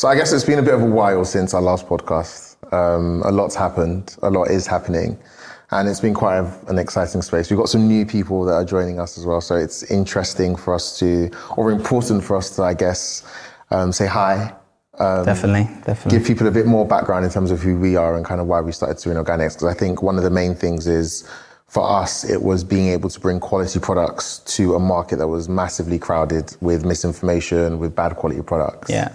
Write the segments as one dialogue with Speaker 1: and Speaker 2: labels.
Speaker 1: So I guess it's been a bit of a while since our last podcast. Um, a lot's happened. A lot is happening. And it's been quite a, an exciting space. We've got some new people that are joining us as well. So it's interesting for us to, or important for us to, I guess, um, say hi. Um,
Speaker 2: definitely, definitely.
Speaker 1: Give people a bit more background in terms of who we are and kind of why we started Serene Organics. Because I think one of the main things is for us, it was being able to bring quality products to a market that was massively crowded with misinformation, with bad quality products.
Speaker 2: Yeah.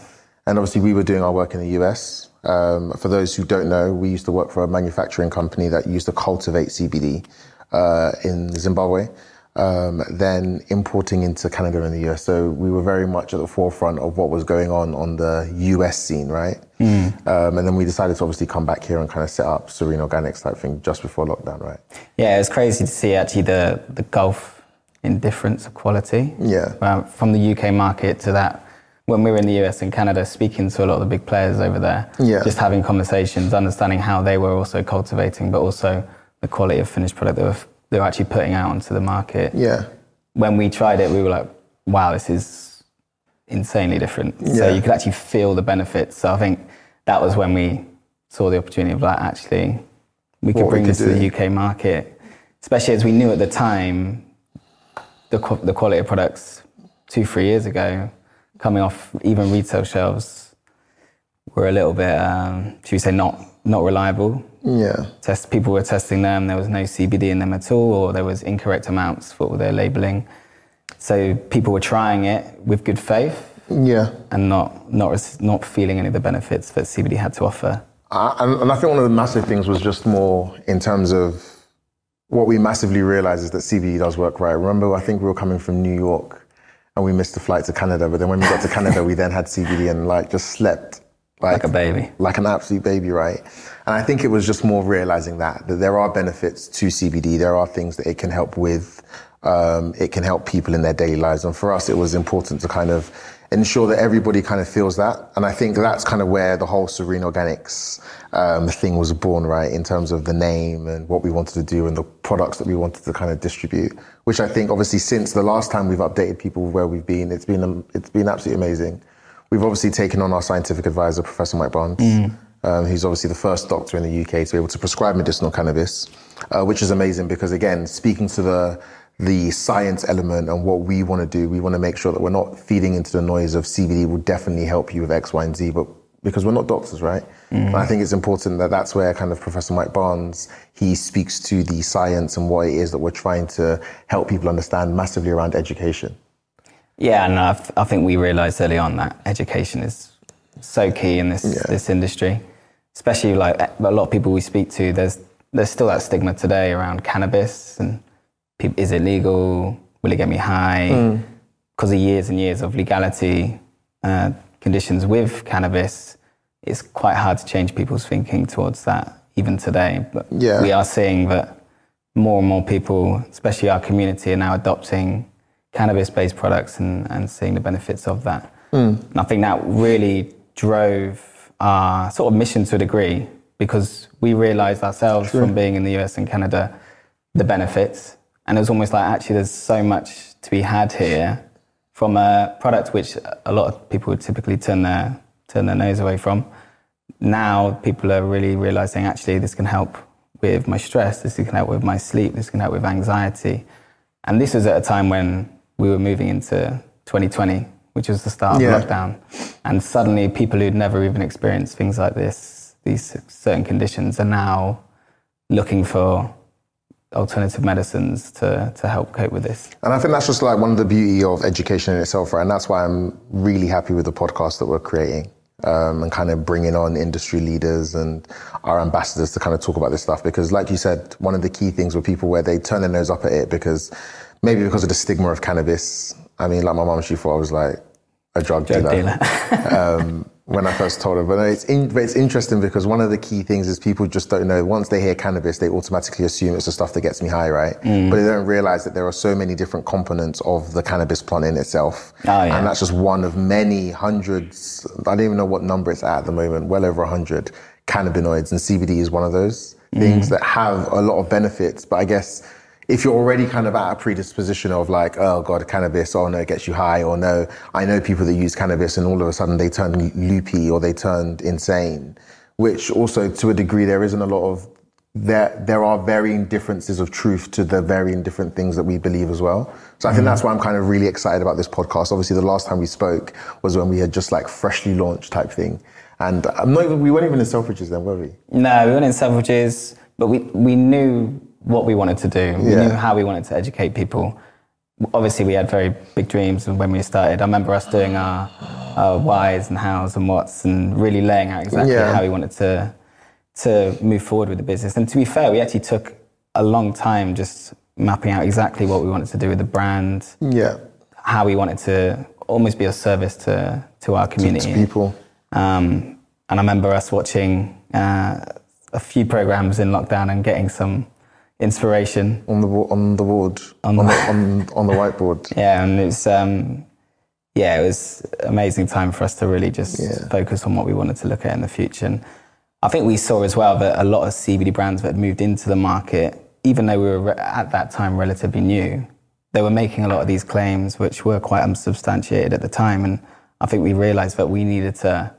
Speaker 1: And obviously, we were doing our work in the US. Um, for those who don't know, we used to work for a manufacturing company that used to cultivate CBD uh, in Zimbabwe um, then importing into Canada and the US. So we were very much at the forefront of what was going on on the US scene, right? Mm. Um, and then we decided to obviously come back here and kind of set up Serene Organics type thing just before lockdown, right?
Speaker 2: Yeah, it was crazy to see actually the, the gulf in difference of quality.
Speaker 1: Yeah.
Speaker 2: Um, from the UK market to that when we were in the US and Canada, speaking to a lot of the big players over there,
Speaker 1: yeah.
Speaker 2: just having conversations, understanding how they were also cultivating, but also the quality of finished product they were they're actually putting out onto the market.
Speaker 1: Yeah.
Speaker 2: When we tried it, we were like, wow, this is insanely different.
Speaker 1: Yeah.
Speaker 2: So you could actually feel the benefits. So I think that was when we saw the opportunity of like, actually, we could
Speaker 1: What
Speaker 2: bring
Speaker 1: we could
Speaker 2: this to the UK market, especially as we knew at the time the, the quality of products two, three years ago coming off even retail shelves were a little bit, um, should we say, not, not reliable
Speaker 1: Yeah.
Speaker 2: test people were testing them there was no cbd in them at all or there was incorrect amounts for their labeling so people were trying it with good faith
Speaker 1: Yeah.
Speaker 2: and not not not feeling any of the benefits that cbd had to offer
Speaker 1: Uh, and, and I think one of the massive things was just more in terms of what we massively realized is that CBD does work right. Remember, I think we were coming from New York and we missed the flight to Canada, but then when we got to Canada, we then had CBD and like just slept
Speaker 2: like a baby
Speaker 1: like an absolute baby, right? And I think it was just more realizing that that there are benefits to CBD. There are things that it can help with. Um, it can help people in their daily lives, and for us, it was important to kind of ensure that everybody kind of feels that. And I think that's kind of where the whole Serene Organics um, thing was born, right? In terms of the name and what we wanted to do and the products that we wanted to kind of distribute. Which I think, obviously, since the last time we've updated people where we've been, it's been it's been absolutely amazing. We've obviously taken on our scientific advisor, Professor Mike Barnes. Um, he's obviously the first doctor in the UK to be able to prescribe medicinal cannabis, uh, which is amazing because, again, speaking to the the science element and what we want to do, we want to make sure that we're not feeding into the noise of CBD will definitely help you with X, Y, and Z, but because we're not doctors, right? Mm-hmm. And I think it's important that that's where kind of Professor Mike Barnes he speaks to the science and what it is that we're trying to help people understand massively around education.
Speaker 2: yeah and I, th- I think we realized early on that education is so key in this
Speaker 1: Yeah.
Speaker 2: this industry especially like a lot of people we speak to there's there's still that stigma today around cannabis and is it legal? Will it get me high? Because of years and years of legality uh, conditions with cannabis it's quite hard to change people's thinking towards that even today. But
Speaker 1: Yeah.
Speaker 2: we are seeing that more and more people especially our community are now adopting cannabis-based products and, and seeing the benefits of that. And i think that really drove our sort of mission to a degree because we realized ourselves from being in the US and Canada the benefits. And it was almost like actually there's so much to be had here from a product which a lot of people would typically turn their turn their nose away from. Now people are really realizing actually this can help with my stress, this can help with my sleep, this can help with anxiety. And this was at a time when we were moving into 2020, which was the start
Speaker 1: Yeah.
Speaker 2: of lockdown. And suddenly people who'd never even experienced things like this, these certain conditions, are now looking for alternative medicines to, to help cope with this.
Speaker 1: And I think that's just like one of the beauty of education in itself, right? And that's why I'm really happy with the podcast that we're creating um, and kind of bringing on industry leaders and our ambassadors to kind of talk about this stuff. Because, like you said, one of the key things with people where they turn their nose up at it because maybe because of the stigma of cannabis. I mean, like my mom, she thought I was like a drug,
Speaker 2: Drug
Speaker 1: dealer.
Speaker 2: dealer.
Speaker 1: um, when I first told her. But it's, in, but it's interesting because one of the key things is people just don't know. Once they hear cannabis, they automatically assume it's the stuff that gets me high, right?
Speaker 2: Mm.
Speaker 1: But they don't realize that there are so many different components of the cannabis plant in itself.
Speaker 2: Oh, yeah.
Speaker 1: And that's just one of many hundreds. I don't even know what number it's at at the moment, well over 100 cannabinoids. And CBD is one of those
Speaker 2: Mm.
Speaker 1: things that have a lot of benefits. But I guess if you're already kind of at a predisposition of like, oh god, cannabis, oh no, it gets you high, or no, I know people that use cannabis and all of a sudden they turn loopy or they turned insane, which also to a degree there isn't a lot of there there are varying differences of truth to the varying different things that we believe as well. So I think mm. that's why I'm kind of really excited about this podcast. Obviously, the last time we spoke was when we had just like freshly launched type thing, and I'm not even we weren't even in Selfridges then, were we?
Speaker 2: No, we weren't in Selfridges, but we we knew what we wanted to do. We yeah. knew how we wanted to educate people. Obviously, we had very big dreams when we started. I remember us doing our, our whys and hows and whats and really laying out exactly yeah. how we wanted to to move forward with the business. And to be fair, we actually took a long time just mapping out exactly what we wanted to do with the brand.
Speaker 1: Yeah.
Speaker 2: How we wanted to almost be a service to to our community.
Speaker 1: To, to people.
Speaker 2: Um, and I remember us watching uh, a few programs in lockdown and getting some inspiration
Speaker 1: on the on the board on, on the, on, on the whiteboard.
Speaker 2: Yeah, and it's um, yeah, it was amazing time for us to really just yeah. focus on what we wanted to look at in the future. And I think we saw as well that a lot of CBD brands that had moved into the market, even though we were at that time relatively new, they were making a lot of these claims which were quite unsubstantiated at the time. And I think we realized that we needed to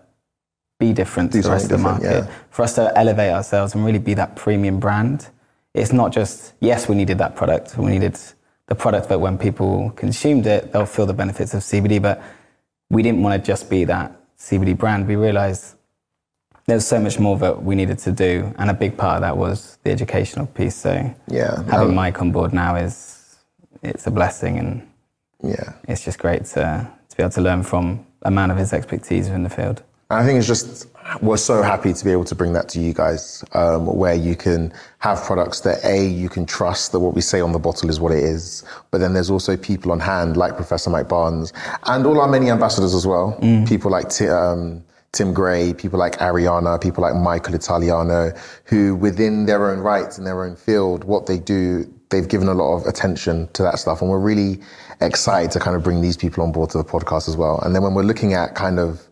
Speaker 2: be different to the rest of the market. Yeah. For us to elevate ourselves and really be that premium brand, it's not just, yes, we needed that product. We needed the product that when people consumed it, they'll feel the benefits of CBD. But we didn't want to just be that CBD brand. We realized there's so much more that we needed to do, and a big part of that was the educational piece. So
Speaker 1: yeah,
Speaker 2: having um, Mike on board now is it's a blessing, and
Speaker 1: yeah,
Speaker 2: it's just great to to be able to learn from a man of his expertise in the field.
Speaker 1: I think it's just we're so happy to be able to bring that to you guys, um, where you can have products that a you can trust that what we say on the bottle is what it is, but then there's also people on hand like Professor Mike Barnes and all our many ambassadors as well, mm. people like. T- um, Tim Gray, people like Ariana, people like Michael Italiano, who within their own rights in their own field, what they do, they've given a lot of attention to that stuff. And we're really excited to kind of bring these people on board to the podcast as well. And then when we're looking at kind of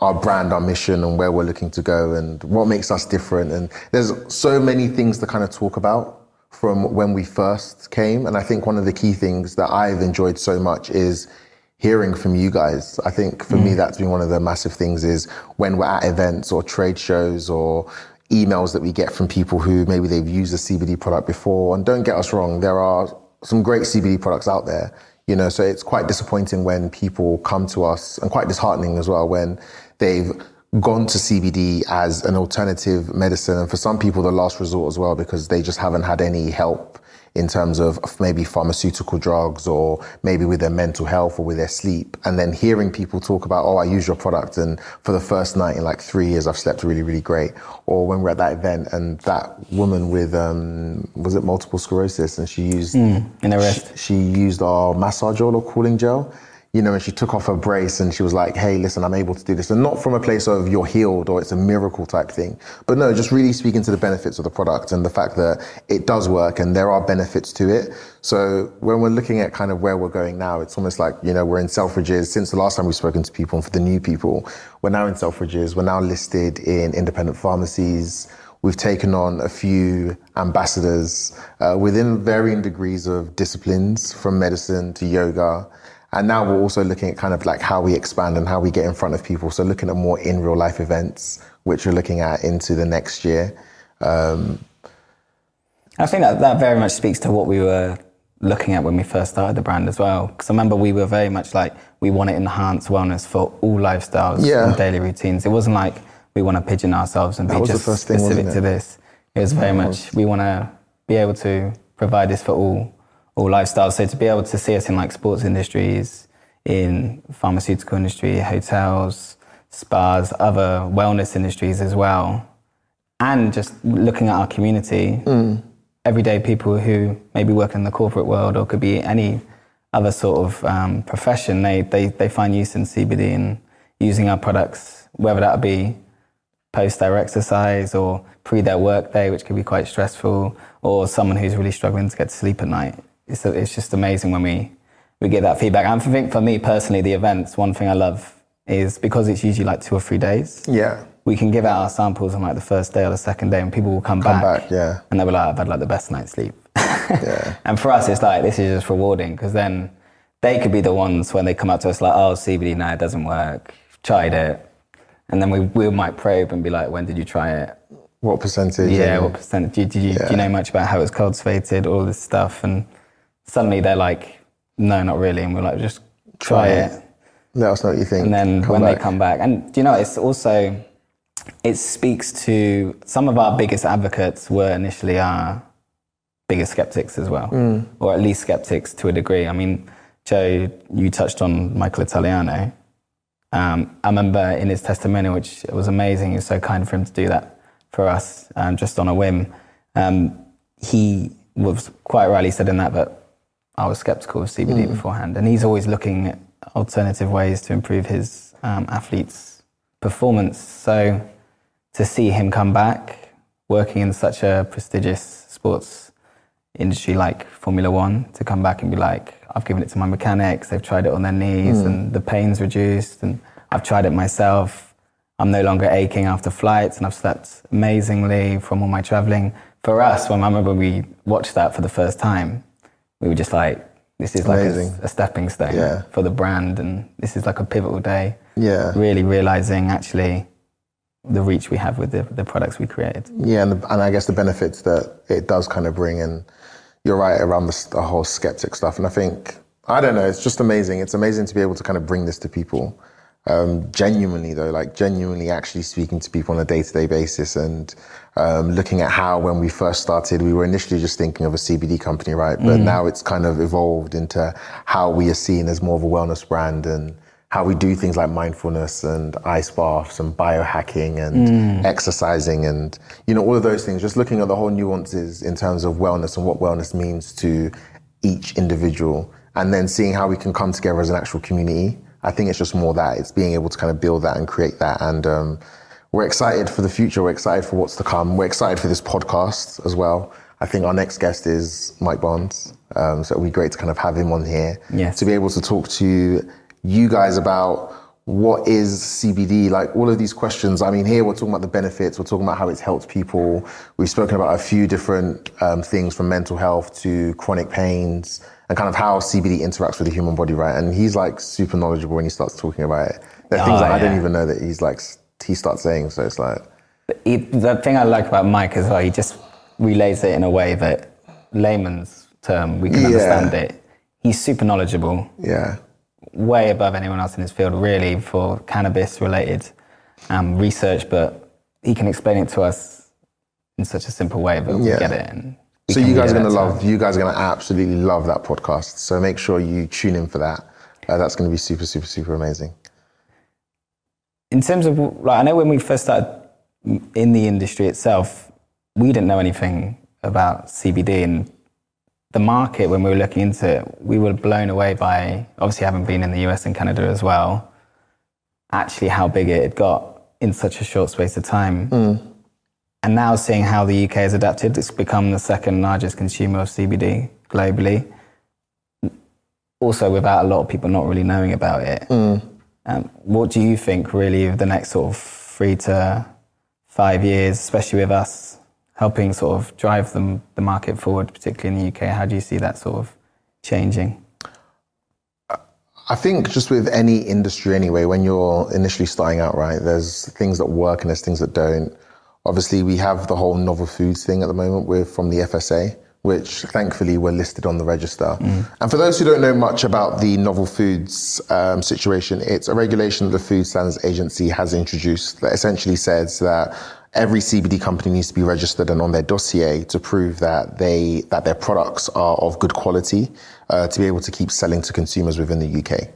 Speaker 1: our brand, our mission, and where we're looking to go, and what makes us different. And there's so many things to kind of talk about from when we first came. And I think one of the key things that I've enjoyed so much is hearing from you guys. I think for mm. me, that's been one of the massive things is when we're at events or trade shows or emails that we get from people who maybe they've used a CBD product before. And don't get us wrong, there are some great CBD products out there. You know, so it's quite disappointing when people come to us and quite disheartening as well when they've gone to CBD as an alternative medicine and for some people the last resort as well because they just haven't had any help in terms of maybe pharmaceutical drugs or maybe with their mental health or with their sleep. And then hearing people talk about, oh, I use your product and for the first night in like three years, I've slept really, really great. Or when we're at that event and that woman with, um, was it multiple sclerosis and she used,
Speaker 2: mm, in the wrist.
Speaker 1: She, she used our massage oil or cooling gel you know, and she took off her brace and she was like, hey, listen, I'm able to do this. And not from a place of you're healed or it's a miracle type thing, but no, just really speaking to the benefits of the product and the fact that it does work and there are benefits to it. So when we're looking at kind of where we're going now, it's almost like, you know, we're in Selfridges. Since the last time we've spoken to people and for the new people, we're now in Selfridges. We're now listed in independent pharmacies. We've taken on a few ambassadors uh, within varying degrees of disciplines, from medicine to yoga. And now we're also looking at kind of like how we expand and how we get in front of people. So looking at more in real life events, which we're looking at into the next year. Um,
Speaker 2: I think that, that very much speaks to what we were looking at when we first started the brand as well. Because I remember we were very much like, we want to enhance wellness for all lifestyles yeah. and daily routines. It wasn't like we want to pigeon ourselves and that be just specific thing, to this. It was very much, we want to be able to provide this for all all lifestyles. So to be able to see us in like sports industries, in pharmaceutical industry, hotels, spas, other wellness industries as well, and just looking at our community, mm. everyday people who maybe work in the corporate world or could be any other sort of um, profession, they, they, they find use in CBD and using our products, whether that be post their exercise or pre their work day, which can be quite stressful, or someone who's really struggling to get to sleep at night it's, it's just amazing when we, we get that feedback. And I think for me personally, the events, one thing I love is because it's usually like two or three days.
Speaker 1: Yeah.
Speaker 2: We can give out our samples on like the first day or the second day, and people will come,
Speaker 1: Come
Speaker 2: back,
Speaker 1: back, yeah.
Speaker 2: and they'll be like, "I've had like the best night's sleep." yeah. And for us, it's like this is just rewarding because then they could be the ones when they come up to us like, "Oh, CBD, no, it doesn't work. Tried it," and then we we might probe and be like, "When did you try it?"
Speaker 1: What percentage?
Speaker 2: Yeah, what percentage? Do, you- do, you, do you know much about how it's cultivated, all this stuff? And suddenly they're like, no, not really. And we're like, just try, it.
Speaker 1: Let us know what you think.
Speaker 2: And then
Speaker 1: Come
Speaker 2: when
Speaker 1: back.
Speaker 2: they come back, and do you know, it's also, it speaks to some of our biggest advocates were initially our biggest skeptics as well,
Speaker 1: Mm.
Speaker 2: or at least skeptics to a degree. I mean, Joe, you touched on Michael Italiano. Um, I remember in his testimonial, which was amazing, it was so kind for him to do that for us, um, just on a whim. Um, he was quite rightly said in that that I was skeptical of CBD beforehand, and he's always looking at alternative ways to improve his um, athletes' performance. So to see him come back, working in such a prestigious sports industry like Formula One, to come back and be like, I've given it to my mechanics, they've tried it on their knees, and the pain's reduced, and I've tried it myself. I'm no longer aching after flights, and I've slept amazingly from all my traveling. For us, when I remember we watched that for the first time, we were just like, this is like a, a stepping stone
Speaker 1: Yeah.
Speaker 2: for the brand, and this is like a pivotal day.
Speaker 1: Yeah.
Speaker 2: Really realizing actually the reach we have with the, the products we created.
Speaker 1: Yeah, and, the, and I guess the benefits that it does kind of bring, and you're right around the, the whole skeptic stuff. And I think, I don't know, it's just amazing. It's amazing to be able to kind of bring this to people. Um, genuinely, though, like genuinely actually speaking to people on a day to day basis and um, looking at how, when we first started, we were initially just thinking of a CBD company, right? But now it's kind of evolved into how we are seen as more of a wellness brand and how we do things like mindfulness and ice baths and biohacking and exercising and you know all of those things. Just looking at the whole nuances in terms of wellness and what wellness means to each individual and then seeing how we can come together as an actual community i think it's just more that it's being able to kind of build that and create that and um, we're excited for the future we're excited for what's to come we're excited for this podcast as well i think our next guest is mike barnes um, so it'll be great to kind of have him on here
Speaker 2: Yes.
Speaker 1: to be able to talk to you guys about what is CBD, like all of these questions. I mean, here we're talking about the benefits, we're talking about how it's helped people. We've spoken about a few different um, things from mental health to chronic pains and kind of how CBD interacts with the human body, right? And he's like super knowledgeable when he starts talking about it. There are things
Speaker 2: Oh,
Speaker 1: that I
Speaker 2: yeah.
Speaker 1: don't even know that he's like, he starts saying. So it's like,
Speaker 2: He, the thing I like about Mike as well, he just relays it in a way that layman's term, we can
Speaker 1: Yeah.
Speaker 2: understand it. He's super knowledgeable,
Speaker 1: yeah.
Speaker 2: way above anyone else in his field, really, for cannabis related um, research, but he can explain it to us in such a simple way that we
Speaker 1: Yeah.
Speaker 2: get it. And
Speaker 1: So you guys are going to love, you guys are going to absolutely love that podcast. So make sure you tune in for that. Uh, that's going to be super, super, super amazing.
Speaker 2: in terms of like I know when we first started in the industry itself, we didn't know anything about CBD and the market when we were looking into it. We were blown away by obviously having been in the US and Canada as well. Actually, how big it had got in such a short space of time. And now seeing how the UK has adapted, it's become the second largest consumer of CBD globally. Also, without a lot of people not really knowing about it. Um, what do you think really of the next sort of three to five years, especially with us helping sort of drive them, the market forward, particularly in the UK? How do you see that sort of changing?
Speaker 1: I think just with any industry anyway, when you're initially starting out, right, there's things that work and there's things that don't. Obviously, we have the whole novel foods thing at the moment. We're from the FSA, which thankfully we're listed on the register. And for those who don't know much about the novel foods um, situation, it's a regulation that the Food Standards Agency has introduced that essentially says that every CBD company needs to be registered and on their dossier to prove that they that their products are of good quality uh, to be able to keep selling to consumers within the UK.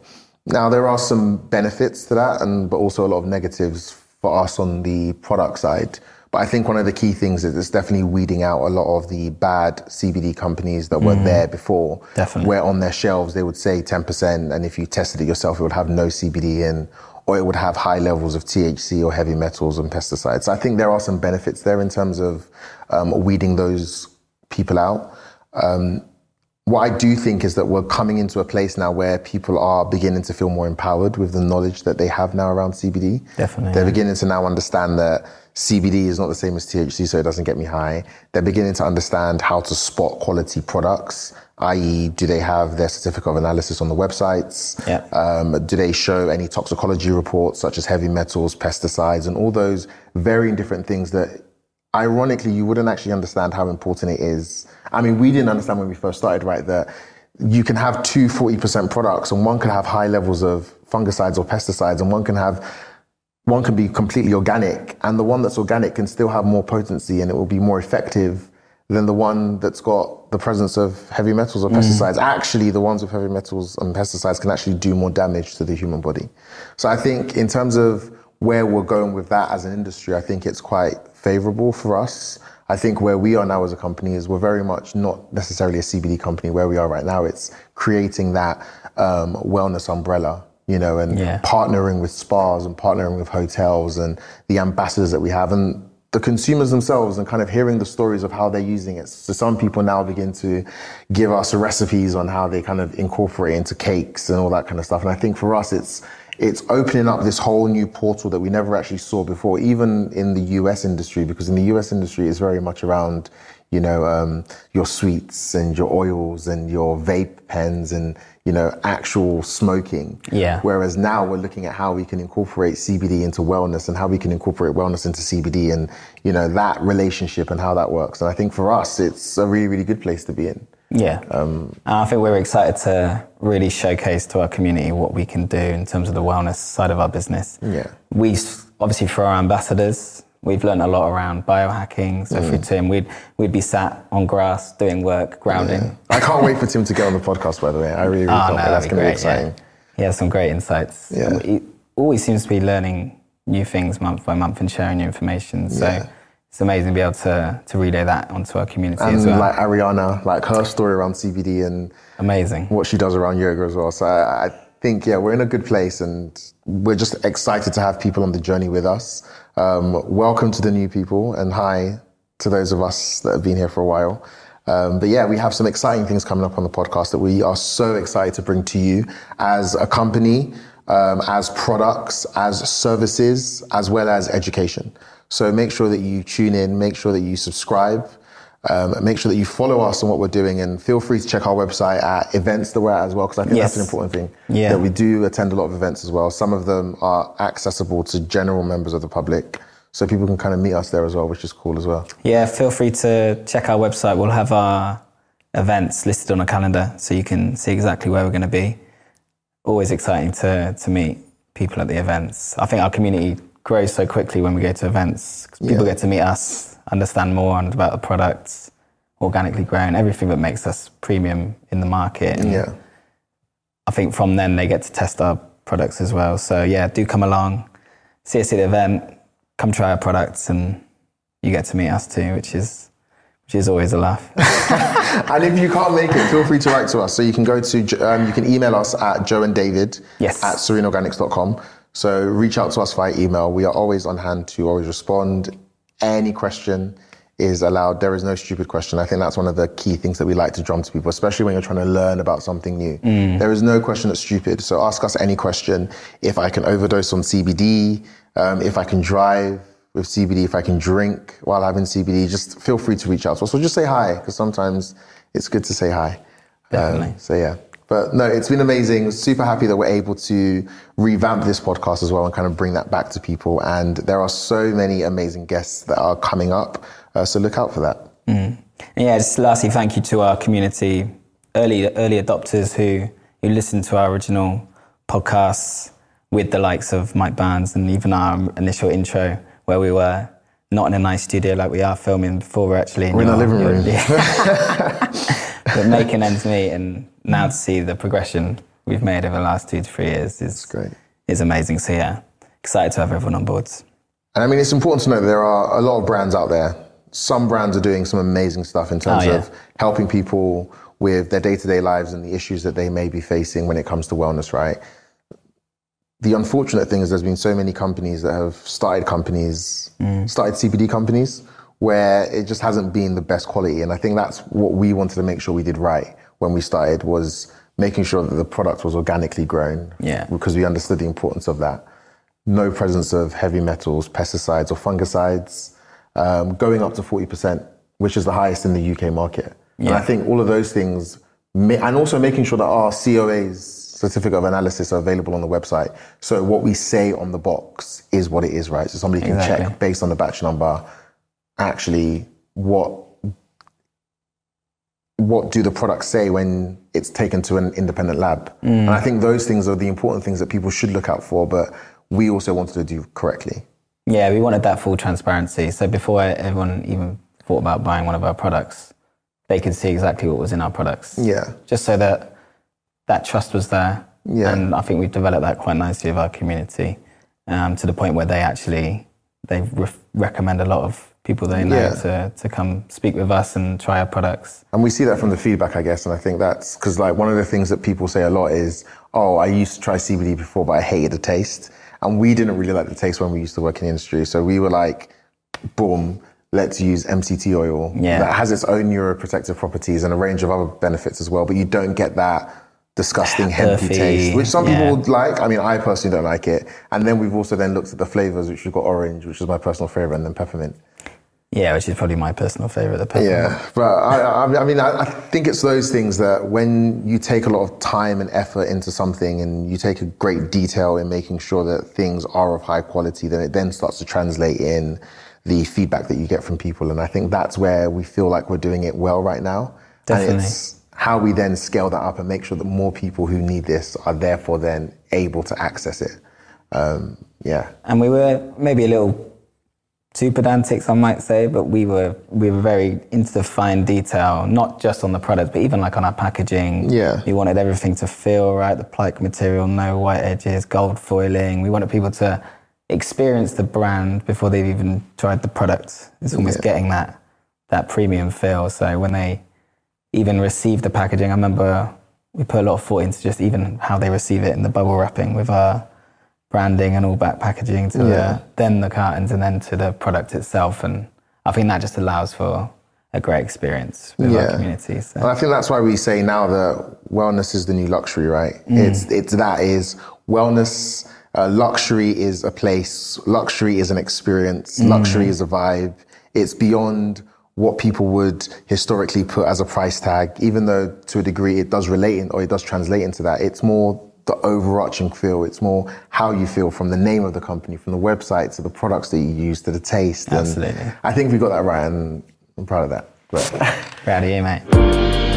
Speaker 1: Now there are some benefits to that, and but also a lot of negatives for us on the product side. But I think one of the key things is it's definitely weeding out a lot of the bad CBD companies that were there before.
Speaker 2: Definitely.
Speaker 1: Where on their shelves they would say 10%, and if you tested it yourself, it would have no CBD in, or it would have high levels of THC or heavy metals and pesticides. I think there are some benefits there in terms of um, weeding those people out. Um, what I do think is that we're coming into a place now where people are beginning to feel more empowered with the knowledge that they have now around CBD.
Speaker 2: Definitely,
Speaker 1: They're
Speaker 2: yeah.
Speaker 1: beginning to now understand that CBD is not the same as THC, so it doesn't get me high. They're beginning to understand how to spot quality products, i.e., do they have their certificate of analysis on the websites?
Speaker 2: Yeah.
Speaker 1: Um, do they show any toxicology reports such as heavy metals, pesticides, and all those varying different things that ironically you wouldn't actually understand how important it is. I mean, we didn't understand when we first started, right, that you can have two 40% products and one can have high levels of fungicides or pesticides and one can have one can be completely organic and the one that's organic can still have more potency and it will be more effective than the one that's got the presence of heavy metals or pesticides. Actually, the ones with heavy metals and pesticides can actually do more damage to the human body. So I think in terms of where we're going with that as an industry, I think it's quite favorable for us. I think where we are now as a company is we're very much not necessarily a CBD company. Where we are right now, it's creating that um, wellness umbrella, you know, and
Speaker 2: Yeah.
Speaker 1: partnering with spas and partnering with hotels and the ambassadors that we have and the consumers themselves and kind of hearing the stories of how they're using it. So some people now begin to give us recipes on how they kind of incorporate into cakes and all that kind of stuff. And I think for us, it's it's opening up this whole new portal that we never actually saw before, even in the US industry, because in the US industry, it's very much around, you know, um, your sweets and your oils and your vape pens and, you know, actual smoking.
Speaker 2: Yeah.
Speaker 1: Whereas now we're looking at how we can incorporate CBD into wellness and how we can incorporate wellness into CBD and, you know, that relationship and how that works. And I think for us, it's a really, really good place to be in.
Speaker 2: Yeah. and I think we're excited to really showcase to our community what we can do in terms of the wellness side of our business.
Speaker 1: Yeah.
Speaker 2: We obviously for our ambassadors, we've learned a lot around biohacking. So through mm. Tim, we'd we'd be sat on grass doing work, grounding.
Speaker 1: I can't wait for Tim to get on the podcast, by the way. I really, really
Speaker 2: Oh,
Speaker 1: can't
Speaker 2: no,
Speaker 1: wait. That's going to be
Speaker 2: great, yeah. He has some great insights.
Speaker 1: Yeah.
Speaker 2: He always seems to be learning new things month by month and sharing new information. So
Speaker 1: Yeah.
Speaker 2: it's amazing to be able to, to relay that onto our community
Speaker 1: And
Speaker 2: as well.
Speaker 1: like Ariana, like her story around CBD and
Speaker 2: amazing.
Speaker 1: what she does around yoga as well. So I, I think, yeah, we're in a good place and we're just excited to have people on the journey with us. Um, welcome to the new people and hi to those of us that have been here for a while. Um, but yeah, we have some exciting things coming up on the podcast that we are so excited to bring to you as a company, um, as products, as services, as well as education. So make sure that you tune in, make sure that you subscribe. Um, make sure that you follow us on what we're doing and feel free to check our website at events that we're at as well because I think that's an important thing.
Speaker 2: Yeah.
Speaker 1: That we do attend a lot of events as well. Some of them are accessible to general members of the public. So people can kind of meet us there as well, which is cool as well.
Speaker 2: Yeah, feel free to check our website. We'll have our events listed on a calendar so you can see exactly where we're going to be. Always exciting to, to meet people at the events. I think our community grows so quickly when we go to events 'cause people
Speaker 1: Yeah.
Speaker 2: get to meet us, understand more and about the products, organically grown, everything that makes us premium in the market. And
Speaker 1: Yeah.
Speaker 2: I think from then they get to test our products as well. So yeah, do come along, see us at the event, come try our products, and you get to meet us too, which is which is always a laugh.
Speaker 1: And if you can't make it, feel free to write to us. So you can go to, um, you can email us at joe and david
Speaker 2: Yes.
Speaker 1: at sereneorganics.com. So reach out to us via email. We are always on hand to always respond. Any question is allowed. There is no stupid question. I think that's one of the key things that we like to drum to people, especially when you're trying to learn about something new. There is no question that's stupid. So ask us any question. If I can overdose on CBD, um, if I can drive, with CBD, if I can drink while having CBD, just feel free to reach out to us or just say hi because sometimes it's good to say hi.
Speaker 2: Definitely.
Speaker 1: Um, so yeah, but no, it's been amazing. Super happy that we're able to revamp this podcast as well and kind of bring that back to people. And there are so many amazing guests that are coming up, uh, so look out for that.
Speaker 2: And yeah, just lastly, thank you to our community, early early adopters who who listened to our original podcasts with the likes of Mike Barnes and even our initial intro where we were not in a nice studio like we are filming before we're actually in
Speaker 1: We're in
Speaker 2: your-
Speaker 1: our living room.
Speaker 2: but making ends meet and now to see the progression we've made over the last two to three years is
Speaker 1: great.
Speaker 2: is amazing. So yeah, excited to have everyone on board.
Speaker 1: And I mean, it's important to note that there are a lot of brands out there. Some brands are doing some amazing stuff in terms
Speaker 2: Oh, yeah.
Speaker 1: of helping people with their day to day lives and the issues that they may be facing when it comes to wellness, right? The unfortunate thing is there's been so many companies that have started companies, mm. started CBD companies, where it just hasn't been the best quality. And I think that's what we wanted to make sure we did right. When we started was making sure that the product was organically grown.
Speaker 2: Yeah.
Speaker 1: Because we understood the importance of that. No presence of heavy metals, pesticides, or fungicides. Um, going up to 40%, which is the highest in the UK market. And
Speaker 2: Yeah.
Speaker 1: I think all of those things, and also making sure that our COAs, certificate of analysis, are available on the website. So what we say on the box is what it is, right? So somebody can
Speaker 2: Exactly.
Speaker 1: check based on the batch number, actually what what do the products say when it's taken to an independent lab? And I think those things are the important things that people should look out for, but we also wanted to do correctly.
Speaker 2: Yeah, we wanted that full transparency. So before everyone even thought about buying one of our products, they could see exactly what was in our products.
Speaker 1: Yeah.
Speaker 2: Just so that that trust was there.
Speaker 1: Yeah.
Speaker 2: And I think we've developed that quite nicely with our community um, to the point where they actually they re- recommend a lot of people they know
Speaker 1: Yeah.
Speaker 2: to, to come speak with us and try our products.
Speaker 1: And we see that from the feedback, I guess. And I think that's because, like, one of the things that people say a lot is, oh, I used to try CBD before, but I hated the taste. And we didn't really like the taste when we used to work in the industry. So we were like, boom, let's use MCT oil
Speaker 2: Yeah.
Speaker 1: that has its own neuroprotective properties and a range of other benefits as well. But you don't get that disgusting hempy taste, which some
Speaker 2: yeah.
Speaker 1: people like. I mean, I personally don't like it. And then we've also then looked at the flavors, which we've got orange, which is my personal favorite, and then peppermint.
Speaker 2: Yeah, which is probably my personal favorite. The peppermint.
Speaker 1: Yeah, but I, I, I mean, I, I think it's those things that when you take a lot of time and effort into something and you take a great detail in making sure that things are of high quality, then it then starts to translate in the feedback that you get from people. And I think that's where we feel like we're doing it well right now.
Speaker 2: Definitely.
Speaker 1: And it's how we then scale that up and make sure that more people who need this are therefore then able to access it. Um, yeah.
Speaker 2: and we were maybe a little too pedantic, some might say, but we were we were very into the fine detail, not just on the product, but even like on our packaging.
Speaker 1: Yeah.
Speaker 2: we wanted everything to feel right, the plique material, no white edges, gold foiling. We wanted people to experience the brand before they've even tried the product. It's almost
Speaker 1: Yeah.
Speaker 2: getting that that premium feel. So when they even receive the packaging, I remember we put a lot of thought into just even how they receive it in the bubble wrapping with our branding and all back packaging to
Speaker 1: Yeah.
Speaker 2: the, then the cartons and then to the product itself. And I think that just allows for a great experience with our
Speaker 1: Yeah.
Speaker 2: community. So.
Speaker 1: And I think that's why we say now that wellness is the new luxury, right? It's it's that is wellness. Uh, luxury is a place. Luxury is an experience. Luxury is a vibe. It's beyond what people would historically put as a price tag. Even though to a degree it does relate in, or it does translate into that. It's more the overarching feel. It's more how you feel from the name of the company, from the website to the products that you use to the taste. And
Speaker 2: Absolutely.
Speaker 1: I think we got that right, and I'm proud of that. But
Speaker 2: Proud of you, mate.